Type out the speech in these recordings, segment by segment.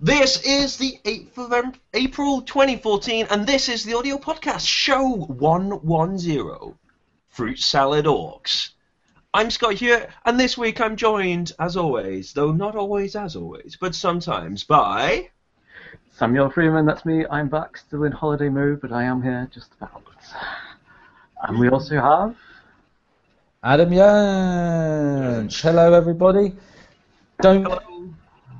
This is the 8th of April 2014, and this is the audio podcast, show 110 Fruit Salad Aux. I'm Scott here, and this week I'm joined, as always, though not always as always, but sometimes, by. Samuel Freeman, that's me. I'm back, still in holiday mode, but I am here just about. And we also have. Adam Yanch. Hello, everybody. Don't. Hello.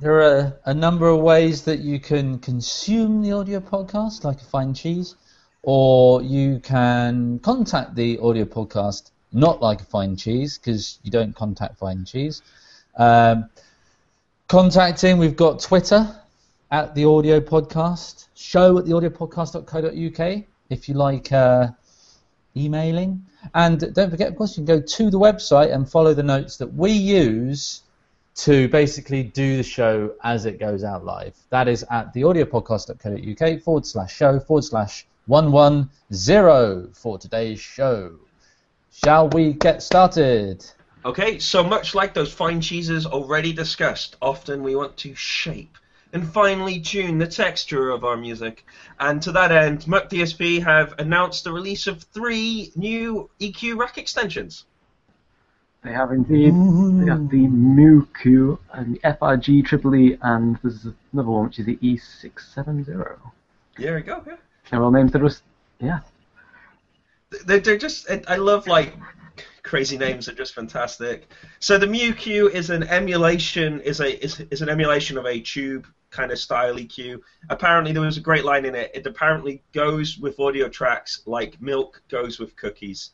There are a number of ways that you can consume the audio podcast, like a fine cheese, or you can contact the audio podcast, not like a fine cheese, because you don't contact fine cheese. Um, contacting, we've got Twitter at the audio podcast, show at the theaudiopodcast.co.uk if you like uh, emailing. And don't forget, of course, you can go to the website and follow the notes that we use to basically do the show as it goes out live. That is at theaudiopodcast.co.uk forward slash show forward slash 110 for today's show. Shall we get started? Okay, so much like those fine cheeses already discussed, often we want to shape and finely tune the texture of our music. And to that end, McDSP have announced the release of three new EQ rack extensions. They have indeed. They have the MuQ and the FRG Triple E, and there's another one which is the E670. There we go. Yeah. They're all names that are. Yeah. They're, they're just. I love like crazy names. They're just fantastic. So the MuQ is an emulation. Is a is, is an emulation of a tube kind of style EQ. Apparently there was a great line in it. It apparently goes with audio tracks like milk goes with cookies.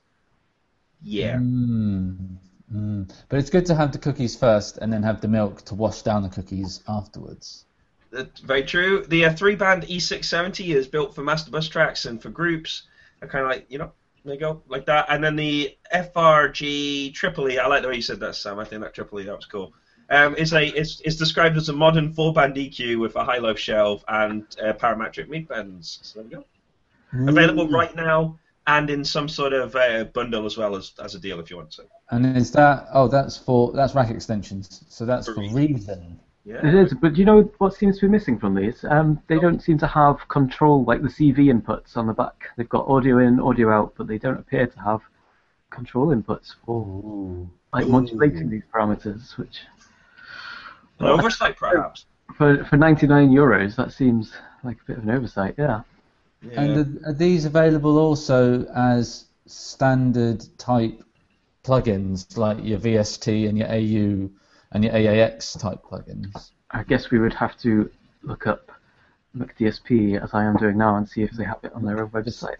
Yeah. Mm, mm. But it's good to have the cookies first and then have the milk to wash down the cookies afterwards. That's very true. The uh, three band E670 is built for master bus tracks and for groups. I kind of like, you know, there you go, like that. And then the FRG Triple E, I like the way you said that, Sam. I think that Triple E, that was cool. Um, is a is, is described as a modern four band EQ with a high low shelf and uh, parametric mid bends. So there we go. Available right now and in some sort of uh, bundle as well as as a deal if you want to. And is that oh that's for that's rack extensions. So that's For for Reason. reason. Yeah. It is, but you know what seems to be missing from these? Um, they don't seem to have control like the CV inputs on the back. They've got audio in, audio out, but they don't appear to have control inputs for like Ooh. modulating these parameters, which An oversight perhaps. for for 99 euros that seems like a bit of an oversight. Yeah. Yeah. And are, are these available also as standard type plugins like your VST and your AU and your AAX type plugins? I guess we would have to look up McDSP as I am doing now and see if they have it on their own website.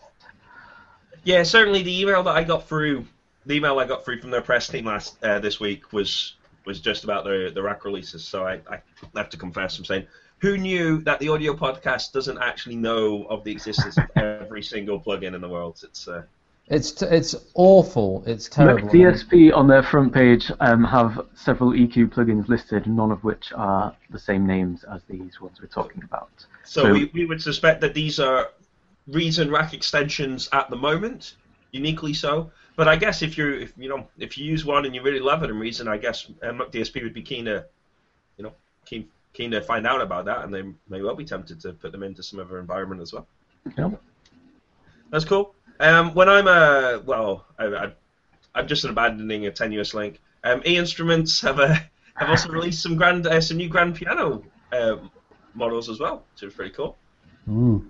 Yeah, certainly the email that I got through, the email I got through from their press team last uh, this week was was just about the the rack releases. So I, I have to confess, I'm saying, who knew that the audio podcast doesn't actually know of the existence of every single plugin in the world? It's uh, It's t- it's awful. It's terrible. McDSP on their front page um, have several EQ plugins listed, none of which are the same names as these ones we're talking about. so So- we, we would suspect that these are Reason rack extensions at the moment, uniquely so. But I guess if you if you know if you use one and you really love it in Reason, I guess uh, DSP would be keen to, you know, keen keen to find out about that, and they may well be tempted to put them into some other environment as well. Yep. That's cool. Um, when I'm a well, I, I, I'm just abandoning a tenuous link. Um, E Instruments have a have also released some grand uh, some new grand piano um, models as well, which is pretty cool. Ooh.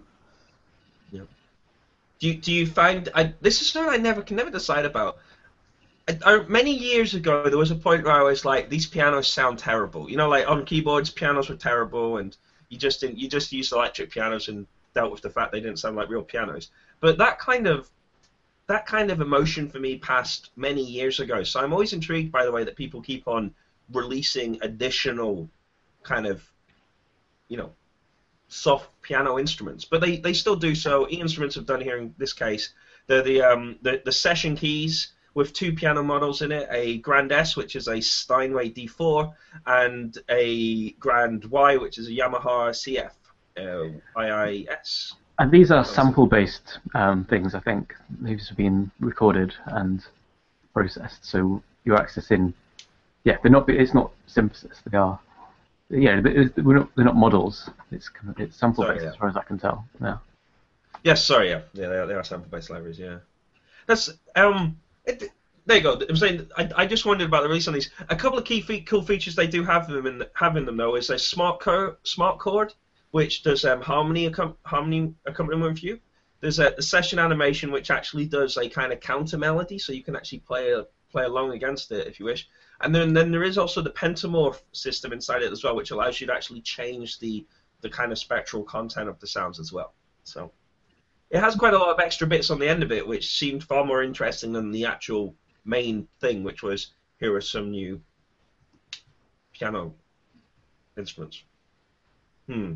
Do you, do you find I, this is something I never can never decide about. I, I, many years ago, there was a point where I was like, these pianos sound terrible. You know, like on keyboards, pianos were terrible, and you just didn't, you just used electric pianos and dealt with the fact they didn't sound like real pianos. But that kind of that kind of emotion for me passed many years ago. So I'm always intrigued by the way that people keep on releasing additional kind of, you know, soft piano instruments, but they, they still do so. E instruments have done here in this case. They're the um the, the session keys with two piano models in it, a Grand S, which is a Steinway D4, and a Grand Y, which is a Yamaha CF uh, IIS. And these are sample-based um, things, I think. These have been recorded and processed, so you're accessing. Yeah, they're not. It's not synthesis. They are yeah, we're not, they're not models. It's it's sample Sorry, based yeah. as far as I can tell. Yeah. Yes, sorry, yeah, yeah, they are, they are sample-based libraries, yeah. That's um, it, there you go. I'm saying I, I just wondered about the release on these. A couple of key fe- cool features they do have them in have in them though is a smart core, smart chord, which does um, harmony accom- harmony accompaniment for you. There's a the session animation which actually does a kind of counter melody, so you can actually play a, play along against it if you wish. And then then there is also the pentamorph system inside it as well, which allows you to actually change the the kind of spectral content of the sounds as well. So. It has quite a lot of extra bits on the end of it, which seemed far more interesting than the actual main thing, which was here are some new piano instruments. Hmm.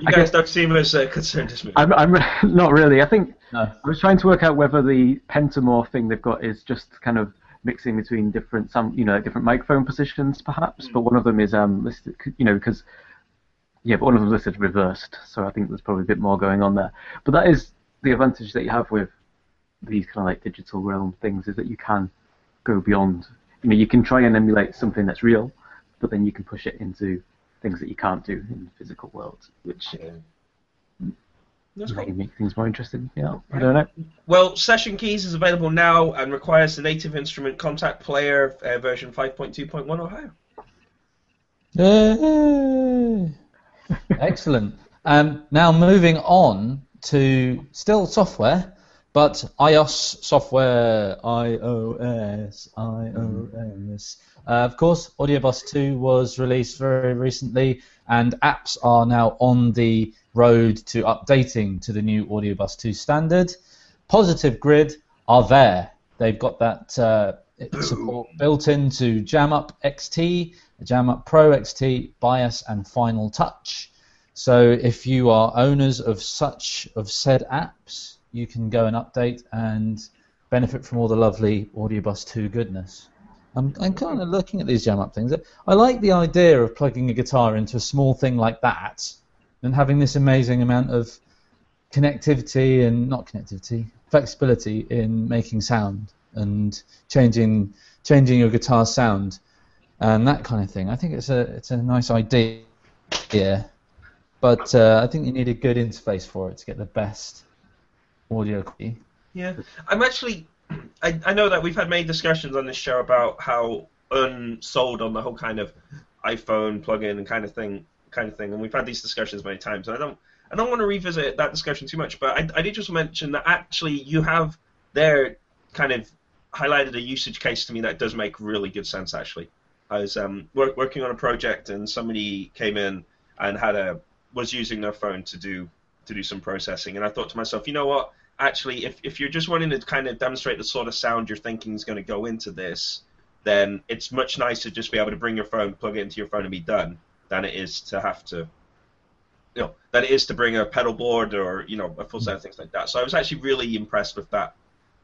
You I guys guess- don't seem as uh, concerned as me. I'm, I'm not really. I think No. I was trying to work out whether the pentamorph thing they've got is just kind of mixing between different some you know like different microphone positions perhaps, but one of them is um listed you know because yeah, but one of them is listed reversed, so I think there's probably a bit more going on there. But that is the advantage that you have with these kind of like digital realm things is that you can go beyond. You know, you can try and emulate something that's real, but then you can push it into things that you can't do in the physical world, which Yeah. That's cool. make things more interesting. Yeah, I don't know. Well, Session Keys is available now and requires the native instrument Kontakt player uh, version 5.2.1 or higher. Yay! Excellent. Um, now moving on to still software, but iOS software, iOS, iOS. Uh, of course, AudioBus 2 was released very recently, and apps are now on the road to updating to the new AudioBus 2 standard. Positive Grid are there. They've got that uh, support built into JamUp XT, JamUp Pro XT, Bias, and Final Touch. So if you are owners of such of said apps, you can go and update and benefit from all the lovely AudioBus 2 goodness. I'm, I'm kind of looking at these jam up things. I like the idea of plugging a guitar into a small thing like that and having this amazing amount of connectivity and not connectivity, flexibility in making sound and changing changing your guitar sound and that kind of thing. I think it's a it's a nice idea, but uh, I think you need a good interface for it to get the best audio quality. Yeah, I'm actually. I, I know that we've had many discussions on this show about how unsold on the whole kind of iPhone plug-in and kind of thing, kind of thing, and we've had these discussions many times. And I don't, I don't want to revisit that discussion too much, but I, I did just mention that actually you have there kind of highlighted a usage case to me that does make really good sense. Actually, I was um, work, working on a project and somebody came in and had a was using their phone to do to do some processing, and I thought to myself, you know what? Actually, if, if you're just wanting to kind of demonstrate the sort of sound you're thinking is going to go into this, then it's much nicer to just be able to bring your phone, plug it into your phone, and be done, than it is to have to, you know, than it is to bring a pedal board or you know a full set of things like that. So I was actually really impressed with that,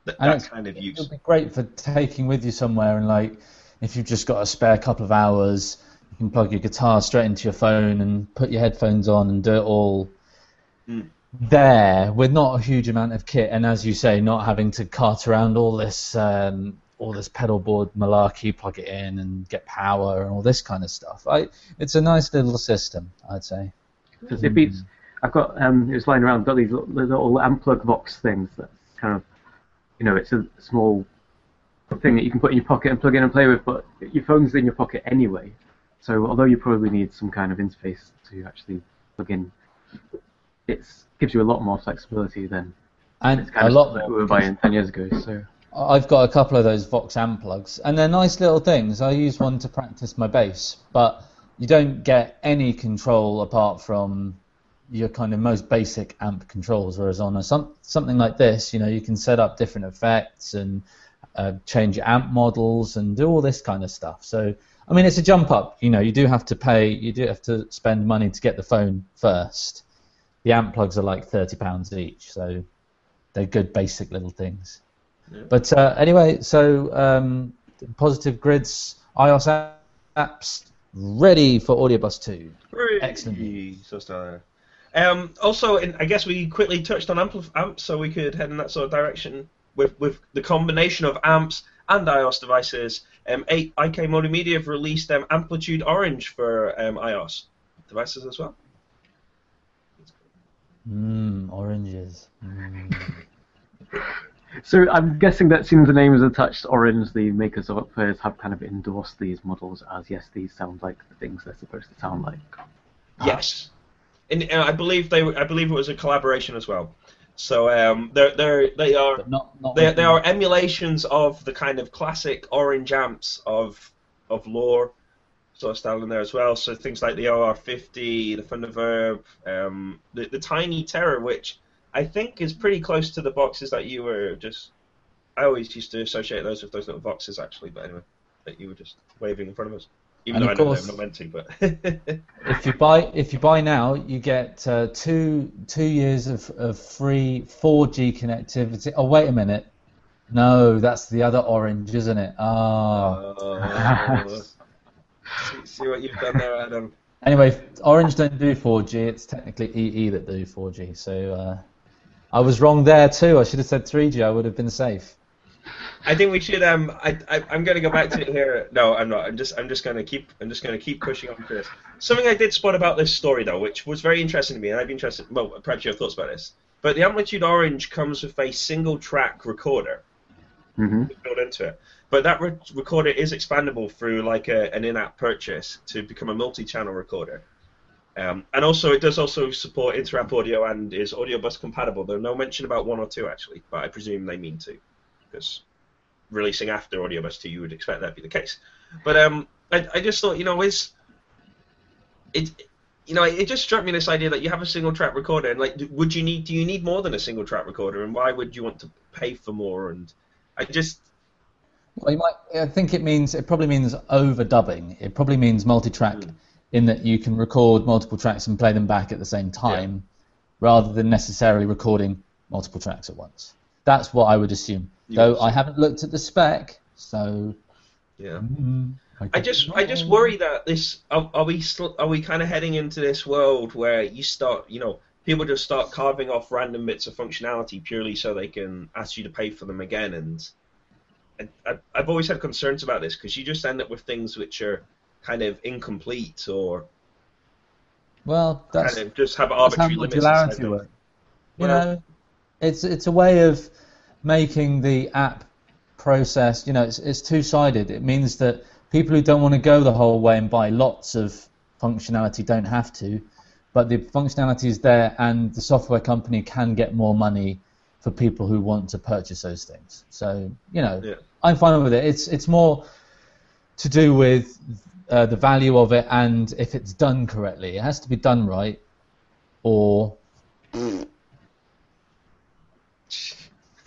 that, that kind of use. It would be great for taking with you somewhere and like if you've just got a spare couple of hours, you can plug your guitar straight into your phone and put your headphones on and do it all Mm. There with not a huge amount of kit and as you say, not having to cart around all this um, all this pedal board malarkey, plug it in and get power and all this kind of stuff. I, it's a nice little system, I'd say. It beats. I've got um, it was lying around. Got these little, little unplug box things that kind of, you know, it's a small thing that you can put in your pocket and plug in and play with. But your phone's in your pocket anyway, so although you probably need some kind of interface to actually plug in, it gives you a lot more flexibility than And a lot that more we were buying ten years ago. So I've got a couple of those Vox amp plugs, and they're nice little things. I use one to practice my bass, but you don't get any control apart from your kind of most basic amp controls. Whereas on a, some, something like this, you know, you can set up different effects and uh, change your amp models and do all this kind of stuff. So, I mean, it's a jump up. You know, you do have to pay, you do have to spend money to get the phone first. The amp plugs are like thirty pounds each, so they're good basic little things. But uh, anyway, so um, Positive Grids iOS apps ready for AudioBus 2. Excellent. So stellar. Um, also, in, I guess we quickly touched on ampli- amps, so we could head in that sort of direction with with the combination of amps and iOS devices. um, eight IK Multimedia have released um, Amplitude Orange for um, iOS devices as well. Mmm, oranges. Mm. So I'm guessing that since the name is attached to Orange, the makers of Upfairs have kind of endorsed these models as yes, these sound like the things they're supposed to sound like. Yes, and uh, I believe they I believe it was a collaboration as well. So um, they're they're they are not, not they they are emulations of the kind of classic Orange amps of of lore sort of style in there as well. So things like the OR50, the Thunderverb, um, the the Tiny Terror, which I think is pretty close to the boxes that you were just. I always used to associate those with those little boxes actually, but anyway, that you were just waving in front of us. Even And though of I know course- I'm not meant to, but If you buy if you buy now, you get uh, two two years of, of free 4G connectivity. Oh wait a minute, no, that's the other orange, isn't it? Ah. Oh. see, see what you've done there, Adam. Anyway, Orange don't do 4G. It's technically EE that do 4G. So uh, I was wrong there too. I should have said 3G. I would have been safe. I think we should. Um, I, I I'm going to go back to it here. No, I'm not. I'm just I'm just going to keep I'm just going to keep pushing on for this. Something I did spot about this story though, which was very interesting to me, and I'd be interested. Well, perhaps you have thoughts about this. But the Amplitude Orange comes with a single track recorder mm-hmm. built into it. But that re- recorder is expandable through like a, an in-app purchase to become a multi-channel recorder. Um, and also, it does also support inter-app audio and is audio bus compatible. There's no mention about one or two actually, but I presume they mean two, because releasing after audio bus two, you would expect that to be the case. But um, I, I just thought, you know, is it, you know, it just struck me this idea that you have a single track recorder, and like, would you need, do you need more than a single track recorder, and why would you want to pay for more? And I just Well, you might. I think it means it probably means overdubbing. It probably means multi-track, Mm. in that you can record multiple tracks and play them back at the same time, rather than necessarily recording multiple tracks at once. That's what I would assume. You Though would I haven't looked at the spec, so. yeah. mm, I just I just worry that this are, are we still, are we kind of heading into this world where you start you know people just start carving off random bits of functionality purely so they can ask you to pay for them again and I, I've always had concerns about this because you just end up with things which are kind of incomplete or Well, that's kind of just have That's how arbitrary limits. You Well- know, it's it's a way of making the app process. You know, it's it's two sided. It means that people who don't want to go the whole way and buy lots of functionality don't have to, but the functionality is there, and the software company can get more money for people who want to purchase those things. So you know, Yeah. I'm fine with it. It's it's more to do with uh, the value of it and if it's done correctly. It has to be done right, or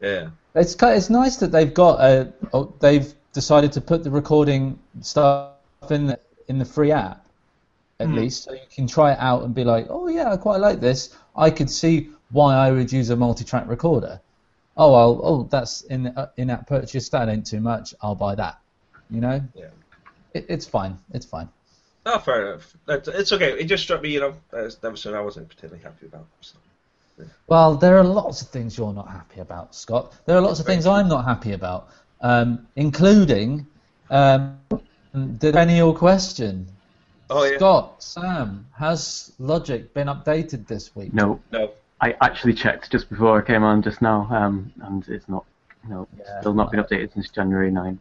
yeah. It's it's nice that they've got a oh, they've decided to put the recording stuff in the, in the free app at Hmm. least, so you can try it out and be like, oh yeah, I quite like this. I could see why I would use a multi-track recorder. Oh well, oh that's in uh, in-app purchase. That ain't too much. I'll buy that. You know, Yeah. it, it's fine. It's fine. No, fair enough. It's okay. It just struck me, you know, as that was something I wasn't particularly happy about. So. Well, there are lots of things you're not happy about, Scott. There are lots of things I'm not happy about, um, including um, the perennial question. Oh yeah. Scott, Sam, has Logic been updated this week? No, No. I actually checked just before I came on just now, um, and it's not. No, it's Yeah. still not been updated since January 9.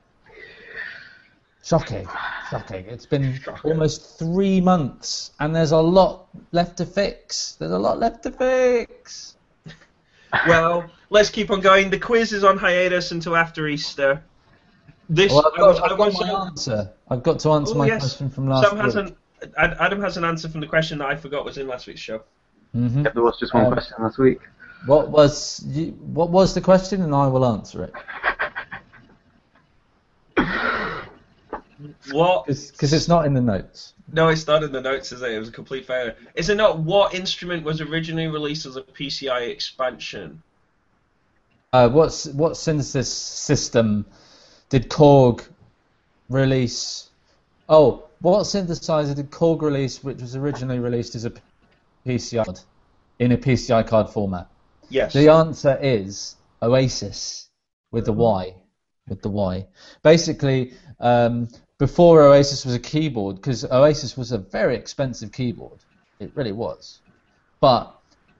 Shocking. Shocking. It's been Shocking. almost three months, and there's a lot left to fix. There's a lot left to fix. Well, let's keep on going. The quiz is on hiatus until after Easter. This Well, I've I was, got, I I've got was my answer. I've got to answer Oh, my yes. question from last Sam week. has an Ad- Adam has an answer from the question that I forgot was in last week's show. Hmm Yep, there was just one Um, question last week. What was you, what was the question, and I will answer it What? because it's not in the notes. No, it's not in the notes, is it? It was a complete failure. Is it not? What instrument was originally released as a PCI expansion? Uh, what's what synthesis system did Korg release? Oh, what synthesizer did Korg release, which was originally released as a PCI card in a PCI card format? Yes. The answer is Oasis with the Y. with the Y. Basically, um, before Oasis was a keyboard, because Oasis was a very expensive keyboard, it really was. But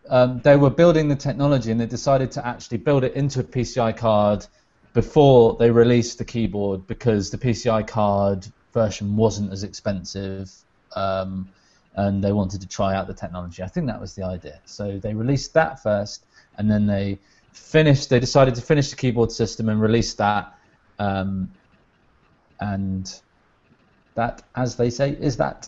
um, they were building the technology and they decided to actually build it into a PCI card before they released the keyboard because the PCI card version wasn't as expensive um, and they wanted to try out the technology. I think that was the idea. So they released that first and then they finished, they decided to finish the keyboard system and release that. Um, and that, as they say, is that.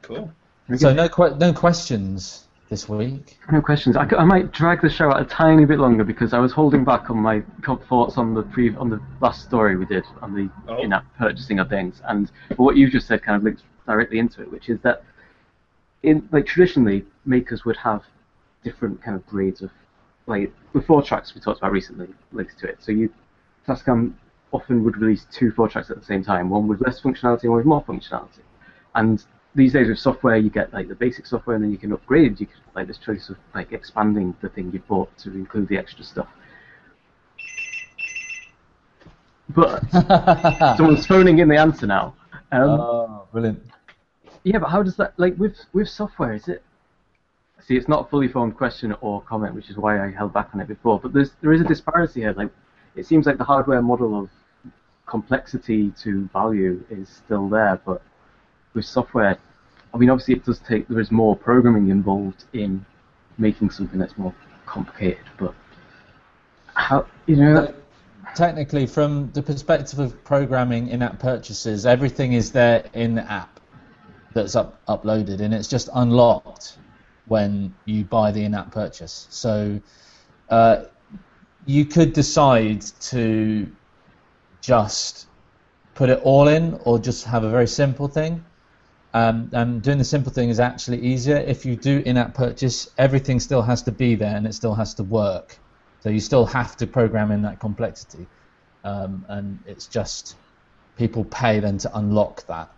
Cool. So no, que- no questions this week. No questions. I, I might drag the show out a tiny bit longer because I was holding back on my thoughts on the pre on the last story we did on the Oh. in-app purchasing of things, and what you just said kind of links directly into it, which is that in like traditionally makers would have different kind of grades of like the four tracks we talked about recently links to it. So you Tascam often would release two four tracks at the same time, one with less functionality, one with more functionality, and these days with software you get like the basic software and then you can upgrade. You can like this choice of like expanding the thing you bought to include the extra stuff. But someone's phoning in the answer now um, oh, brilliant. yeah but how does that like with with software is it see it's not a fully formed question or comment which is why i held back on it before but there's there is a disparity here like it seems like the hardware model of complexity to value is still there but with software, I mean, obviously it does take, there is more programming involved in making something that's more complicated, but how, you know, Technically, from the perspective of programming in-app purchases, everything is there in the app that's up, uploaded, and it's just unlocked when you buy the in-app purchase. So uh, you could decide to just put it all in, or just have a very simple thing. Um, and doing the simple thing is actually easier. If you do in-app purchase, everything still has to be there and it still has to work. So you still have to program in that complexity, um, and it's just people pay then to unlock that.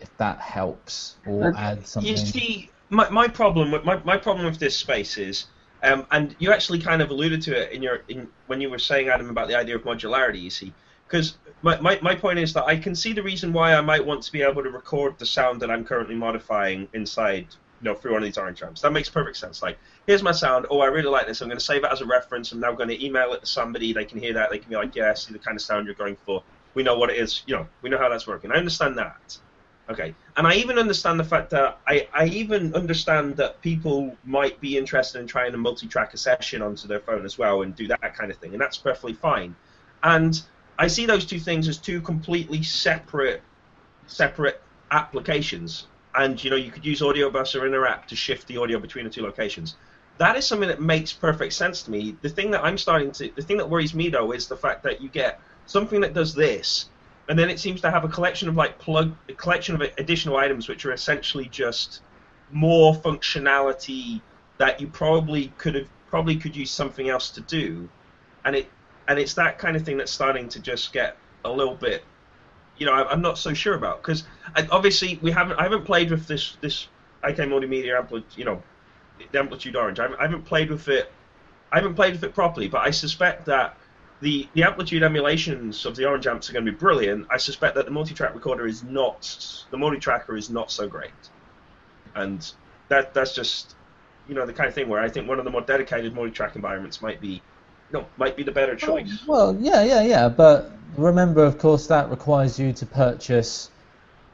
If that helps or Uh, add something. You see, my, my problem with my, my problem with this space is, um, and you actually kind of alluded to it in your in when you were saying Adam about the idea of modularity. You see, because my, my, my point is that I can see the reason why I might want to be able to record the sound that I'm currently modifying inside, you know, through one of these orange amps. That makes perfect sense. Like, here's my sound. Oh, I really like this. I'm going to save it as a reference. I'm now going to email it to somebody. They can hear that. They can be like, yeah, I see the kind of sound you're going for. We know what it is. You know, we know how that's working. I understand that. Okay. And I even understand the fact that I, I even understand that people might be interested in trying to multi-track a session onto their phone as well and do that kind of thing, and that's perfectly fine. And I see those two things as two completely separate separate applications. And you know, you could use Audio Bus or Inter App to shift the audio between the two locations. That is something that makes perfect sense to me. The thing that I'm starting to the thing that worries me though is the fact that you get something that does this and then it seems to have a collection of like plug a collection of additional items which are essentially just more functionality that you probably could have probably could use something else to do and it and it's that kind of thing that's starting to just get a little bit you know I'm not so sure about because obviously we haven't I haven't played with this this IK multimedia amplitude you know the amplitude orange I haven't, I haven't played with it I haven't played with it properly but I suspect that the, the amplitude emulations of the orange amps are going to be brilliant. I suspect that the multi-track recorder is not the multi-tracker is not so great, and that that's just you know the kind of thing where I think one of the more dedicated multi-track environments might be no might be the better choice. Well, yeah, yeah, yeah. But remember, of course, that requires you to purchase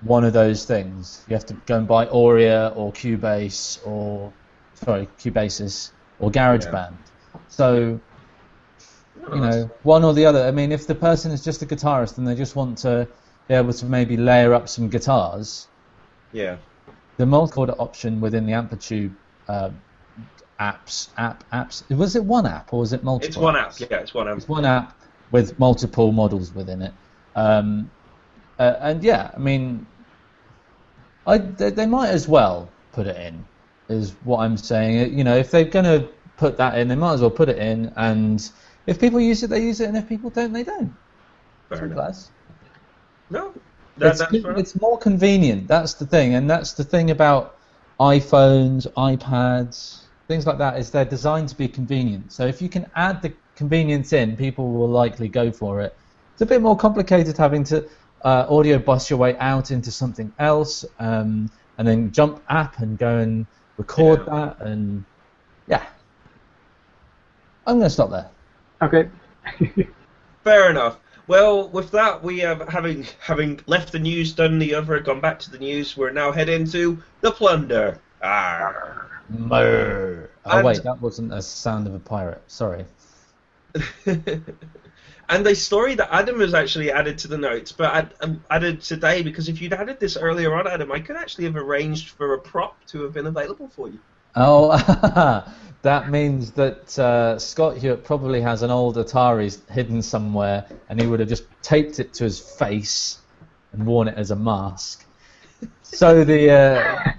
one of those things. You have to go and buy Auria or Cubase or sorry, Cubasis or GarageBand. So you know, one or the other. I mean, if the person is just a guitarist and they just want to be able to maybe layer up some guitars, Yeah, the multi-recorder option within the Amplitude uh, apps, app, apps. Was it one app or was it multiple? it's one app. Yeah, it's one app. It's one app with multiple models within it. Um, uh, and yeah, I mean, I they, they might as well put it in, is what I'm saying. You know, if they're going to put that in, they might as well put it in. And if people use it, they use it, and if people don't, they don't. Fair enough. No, that, It's, that's it's more convenient. That's the thing, and that's the thing about iPhones, iPads, things like that. Is they're designed to be convenient. So if you can add the convenience in, people will likely go for it. It's a bit more complicated having to uh, audio bus your way out into something else, um, and then jump app and go and record Yeah. that, and yeah. I'm going to stop there. Okay. Fair enough. Well, with that, we have having having left the news, done the other, gone back to the news. We're now heading to the plunder. Arr. Murr. Oh And- wait, that wasn't a sound of a pirate. Sorry. and a story that Adam has actually added to the notes, but I um, added today because if you'd added this earlier on, Adam, I could actually have arranged for a prop to have been available for you. Oh, that means that uh, Scott Hewitt probably has an old Atari hidden somewhere, and he would have just taped it to his face and worn it as a mask. So the uh,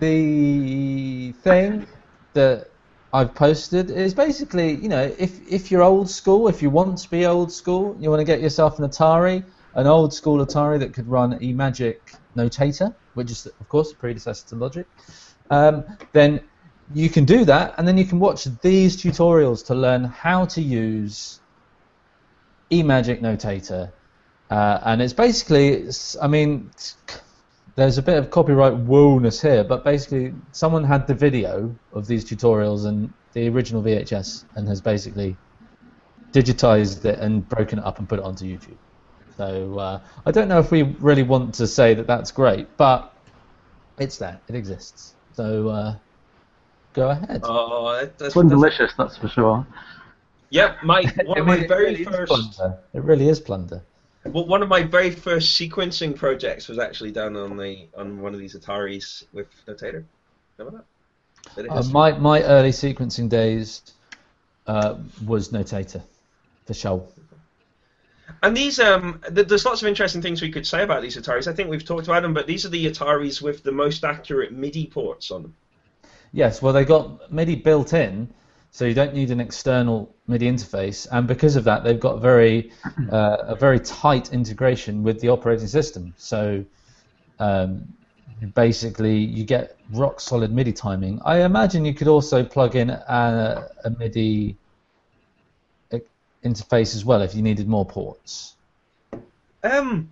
the thing that I've posted is basically, you know, if if you're old school, if you want to be old school, you want to get yourself an Atari, an old school Atari that could run eMagic Notator, which is of course the predecessor to Logic um, then you can do that, and then you can watch these tutorials to learn how to use eMagic Notator. Uh, and it's basically, it's, I mean, it's- there's a bit of copyright woe-ness here, but basically someone had the video of these tutorials and the original VHS and has basically digitized it and broken it up and put it onto YouTube. So uh, I don't know if we really want to say that that's great, but it's there. It exists. So uh, go ahead. Oh, that, that's, Fun that's delicious, that's for sure. Yep, my one of my it very first plunder. It really is plunder. Well, one of my very first sequencing projects was actually done on the on one of these Ataris with Notator. Remember that? Uh, my my early sequencing days uh, was Notator, for sure. And these, um, th- there's lots of interesting things we could say about these Ataris. I think we've talked about them, but these are the Ataris with the most accurate MIDI ports on them. Yes, well they got MIDI built in, so you don't need an external MIDI interface, and because of that, they've got very uh, a very tight integration with the operating system. So um, basically, you get rock solid MIDI timing. I imagine you could also plug in a, a MIDI uh, interface as well if you needed more ports Um,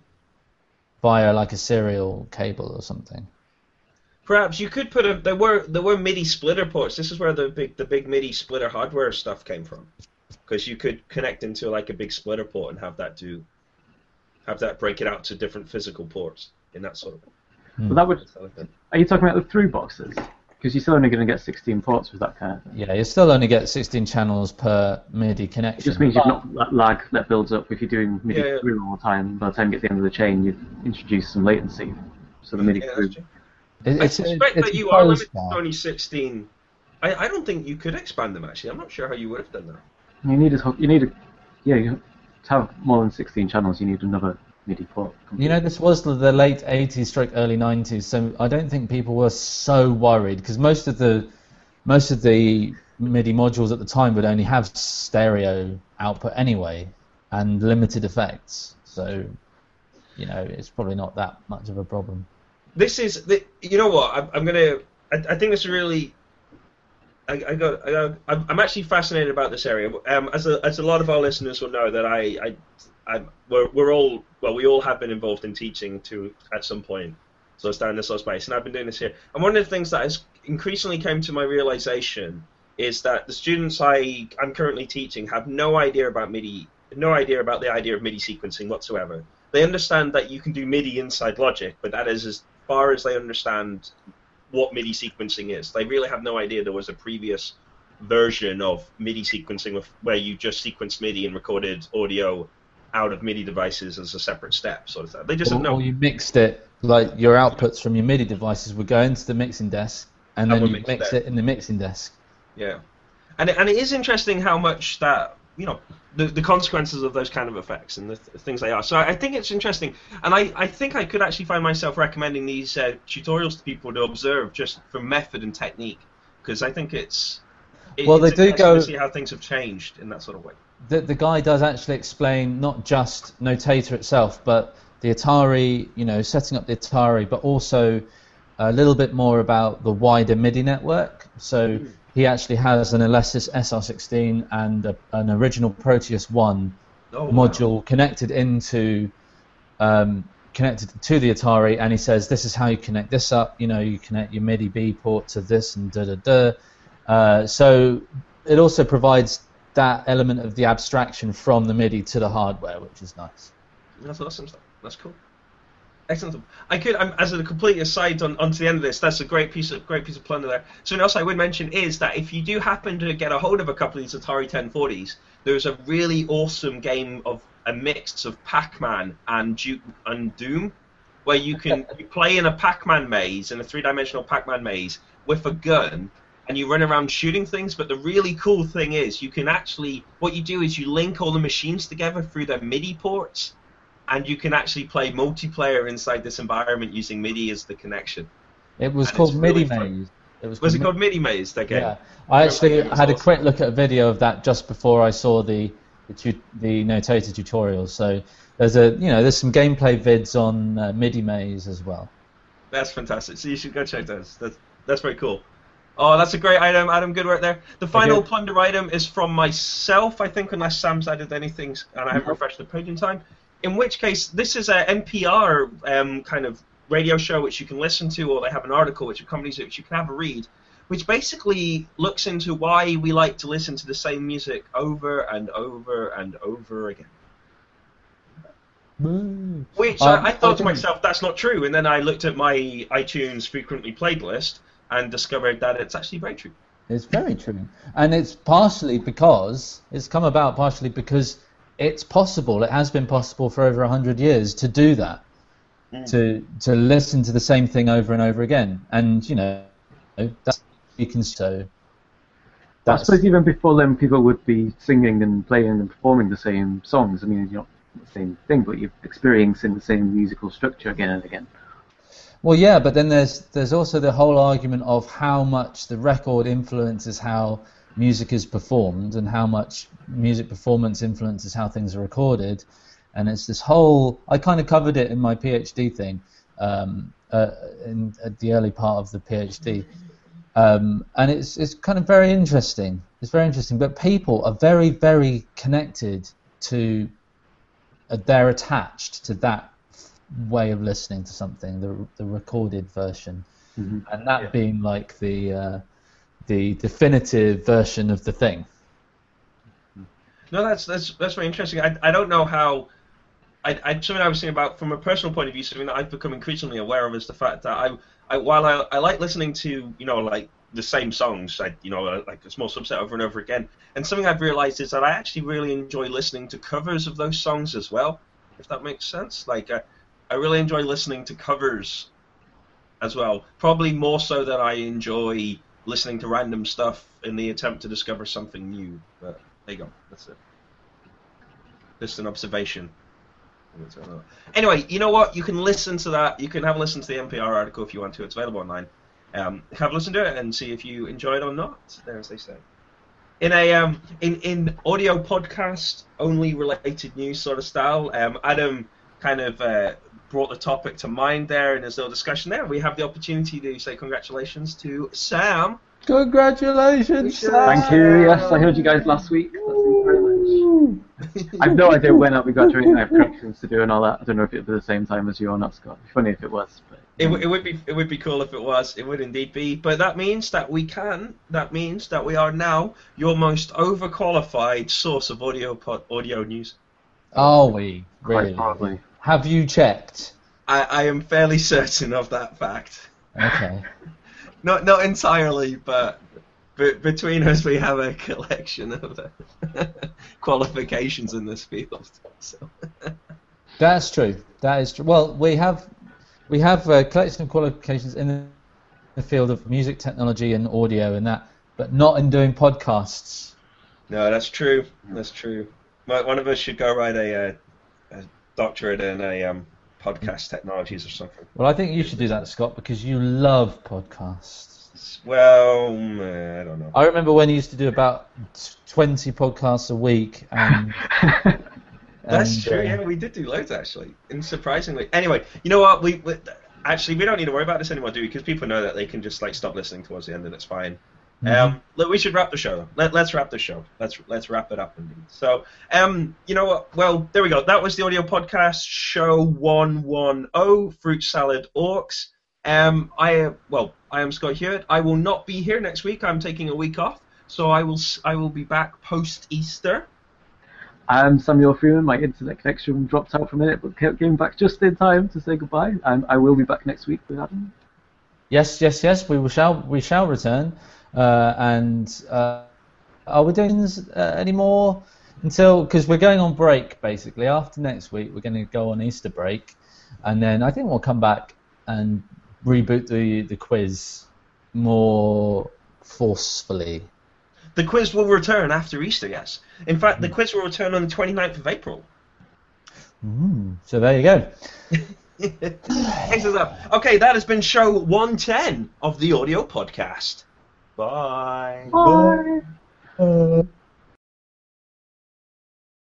via like a serial cable or something. Perhaps you could put a. There were there were MIDI splitter ports. This is where the big the big MIDI splitter hardware stuff came from, because you could connect into like a big splitter port and have that do, have that break it out to different physical ports in that sort of. But hmm. that would. thing. Are you talking about the through boxes? Because you're still only going to get 16 ports with that kind of thing. Yeah, you still only get 16 channels per MIDI connection. It just means you've but- not that lag that builds up if you're doing MIDI Yeah, yeah. through all the time. By the time you get to the end of the chain, you've introduced some latency. So the MIDI Yeah, through. That's. It- I suspect it's that you are closed limited now. to only 16. I, I don't think you could expand them actually. I'm not sure how you would have done that. You need a, you need a, yeah, you, to have more than 16 channels, you need another MIDI port. You know, this was the late 80s stroke early 90s, so I don't think people were so worried because most of the most of the MIDI modules at the time would only have stereo output anyway and limited effects. So, you know, it's probably not that much of a problem. This is the, you know what I'm, I'm gonna. I, I think this is really. I, I got. I got I'm, actually fascinated about this area. Um, as a, as a lot of our listeners will know that I I, I we're, we're all well we all have been involved in teaching to at some point. So it's down this sort space, and I've been doing this here. And one of the things that has increasingly came to my realization is that the students I I'm currently teaching have no idea about MIDI, no idea about the idea of MIDI sequencing whatsoever. They understand that you can do MIDI inside Logic, but that is as far as they understand what MIDI sequencing is. They really have no idea there was a previous version of MIDI sequencing with, where you just sequenced MIDI and recorded audio out of MIDI devices as a separate step. Sort of thing. They just Or, have no. or you mixed it, like your outputs from your MIDI devices would go into the mixing desk and And then you mix there. it in the mixing desk. Yeah, and it, and it is interesting how much that you know the, the consequences of those kind of effects and the, th- things they are. So I, think it's interesting, and I, I think I could actually find myself recommending these uh, tutorials to people to observe just for method and technique because I think it's it, Well, it's they do go- to see how things have changed in that sort of way. the, the guy does actually explain not just Notator itself, but the Atari, you know, setting up the Atari, but also a little bit more about the wider MIDI network. So he actually has an Alesis SR16 and a, an original Proteus One Oh, wow. module connected into um, connected to the Atari, and he says this is how you connect this up. You know, you connect your MIDI B port to this and da da da. Uh, so it also provides that element of the abstraction from the MIDI to the hardware, which is nice. That's awesome stuff. That's cool. Excellent. I could, I'm, as a complete aside on onto the end of this, that's a great piece of great piece of plunder there. Something else I would mention is that if you do happen to get a hold of a couple of these Atari 1040s, there's a really awesome game of a mix of Pac-Man and Duke and Doom, where you can you play in a Pac-Man maze in a three-dimensional Pac-Man maze with a gun, and you run around shooting things. But the really cool thing is you can actually what you do is you link all the machines together through their MIDI ports and you can actually play multiplayer inside this environment using MIDI as the connection. It was And called it's really MIDI. Maze. It was, Was it called MIDI Maze? That game. Yeah, I actually had a quick look at a video of that just before I saw the the, tu- the Notator tutorial. So there's a you know there's some gameplay vids on uh, MIDI Maze as well. That's fantastic. So you should go check those. That's that's very cool. Oh, that's a great item, Adam. Good work there. The final you. plunder item is from myself, I think, unless Sam's added anything and I haven't refreshed the page in time. In which case, this is a NPR um, kind of radio show which you can listen to, or they have an article which accompanies it, which you can have a read, which basically looks into why we like to listen to the same music over and over and over again. Which Um, I, I thought to myself, that's not true. And then I looked at my iTunes frequently played list and discovered that it's actually very true. It's very true, and it's partially because it's come about partially because it's possible. It has been possible for over hundred years to do that, Mm. to to listen to the same thing over and over again, and you know that's you can so. I suppose even before then, people would be singing and playing and performing the same songs. I mean, you're not the same thing, but you're experiencing the same musical structure again and again. Well, yeah, but then there's there's also the whole argument of how much the record influences how music is performed and how much music performance influences how things are recorded, and it's this whole. I kind of covered it in my PhD thing, um, uh, in at the early part of the PhD, um, and it's it's kind of very interesting. It's very interesting, but people are very very connected to. Uh, they're attached to that way of listening to something, the the recorded version, Mhm. and that Yeah. being like the uh, the definitive version of the thing. No, that's that's that's very interesting. I, I don't know how. I, I something I was saying about from a personal point of view, something that I've become increasingly aware of is the fact that I, I while I, I like listening to you know like the same songs, I, you know like a small subset over and over again, and something I've realized is that I actually really enjoy listening to covers of those songs as well, if that makes sense. Like uh, I really enjoy listening to covers as well, probably more so than I enjoy listening to random stuff in the attempt to discover something new. But there you go, that's it. Just an observation. Anyway, you know what? You can listen to that. You can have a listen to the NPR article if you want to. It's available online. Um, have a listen to it and see if you enjoy it or not. There, as they say. In a um, in in audio podcast only related news sort of style, um, Adam kind of uh, brought the topic to mind there, and there's no discussion there. We have the opportunity to say congratulations to Sam. Congratulations! Thank you. Yes, I heard you guys last week. Thank you. I've no idea when we got to it. I have corrections to do and all that. I don't know if it'll be the same time as you or not, Scott. It'd be funny if it was. But, It, um, w- it would be it would be cool if it was. It would indeed be. But that means that we can. That means that we are now your most overqualified source of audio pod, audio news. Are we quite probably. Have you checked? I, I am fairly certain of that fact. Okay. Not not entirely, but. But between us, we have a collection of uh, qualifications in this field. So. That's true. That is true. Well, we have we have a collection of qualifications in the, the field of music technology and audio and that, but not in doing podcasts. No, that's true. That's true. One of us should go write a, uh, a doctorate in a um, podcast technologies or something. Well, I think you should do that, Scott, because you love podcasts. Well, mm, I don't know. I remember when you used to do about 20 podcasts a week. And, That's and, true. uh, Yeah, we did do loads actually, and surprisingly. Anyway, you know what? We, we actually we don't need to worry about this anymore, do we? Because people know that they can just like stop listening towards the end, and it's fine. Um, look, we should wrap the show. Let, let's wrap the show. Let's let's wrap it up indeed. So, um, you know what? Well, there we go. That was the audio podcast show one one zero. Fruit salad aux. Um, I well, I am Scott Hewitt. I will not be here next week. I'm taking a week off, so I will s- I will be back post Easter. I'm Samuel Freeman. My internet connection dropped out for a minute, but ca- came back just in time to say goodbye. Um, I will be back next week with Adam. Yes, yes, yes. We will shall we shall return. Uh, and uh, are we doing this uh, anymore until because we're going on break basically after next week we're going to go on Easter break, and then I think we'll come back and reboot the the quiz more forcefully. The quiz will return after Easter. Yes. In fact, the quiz will return on the 29th of April. Mm, so there you go. Thanks us up. Okay, that has been show 110 of the audio podcast. Bye. Bye. Uh,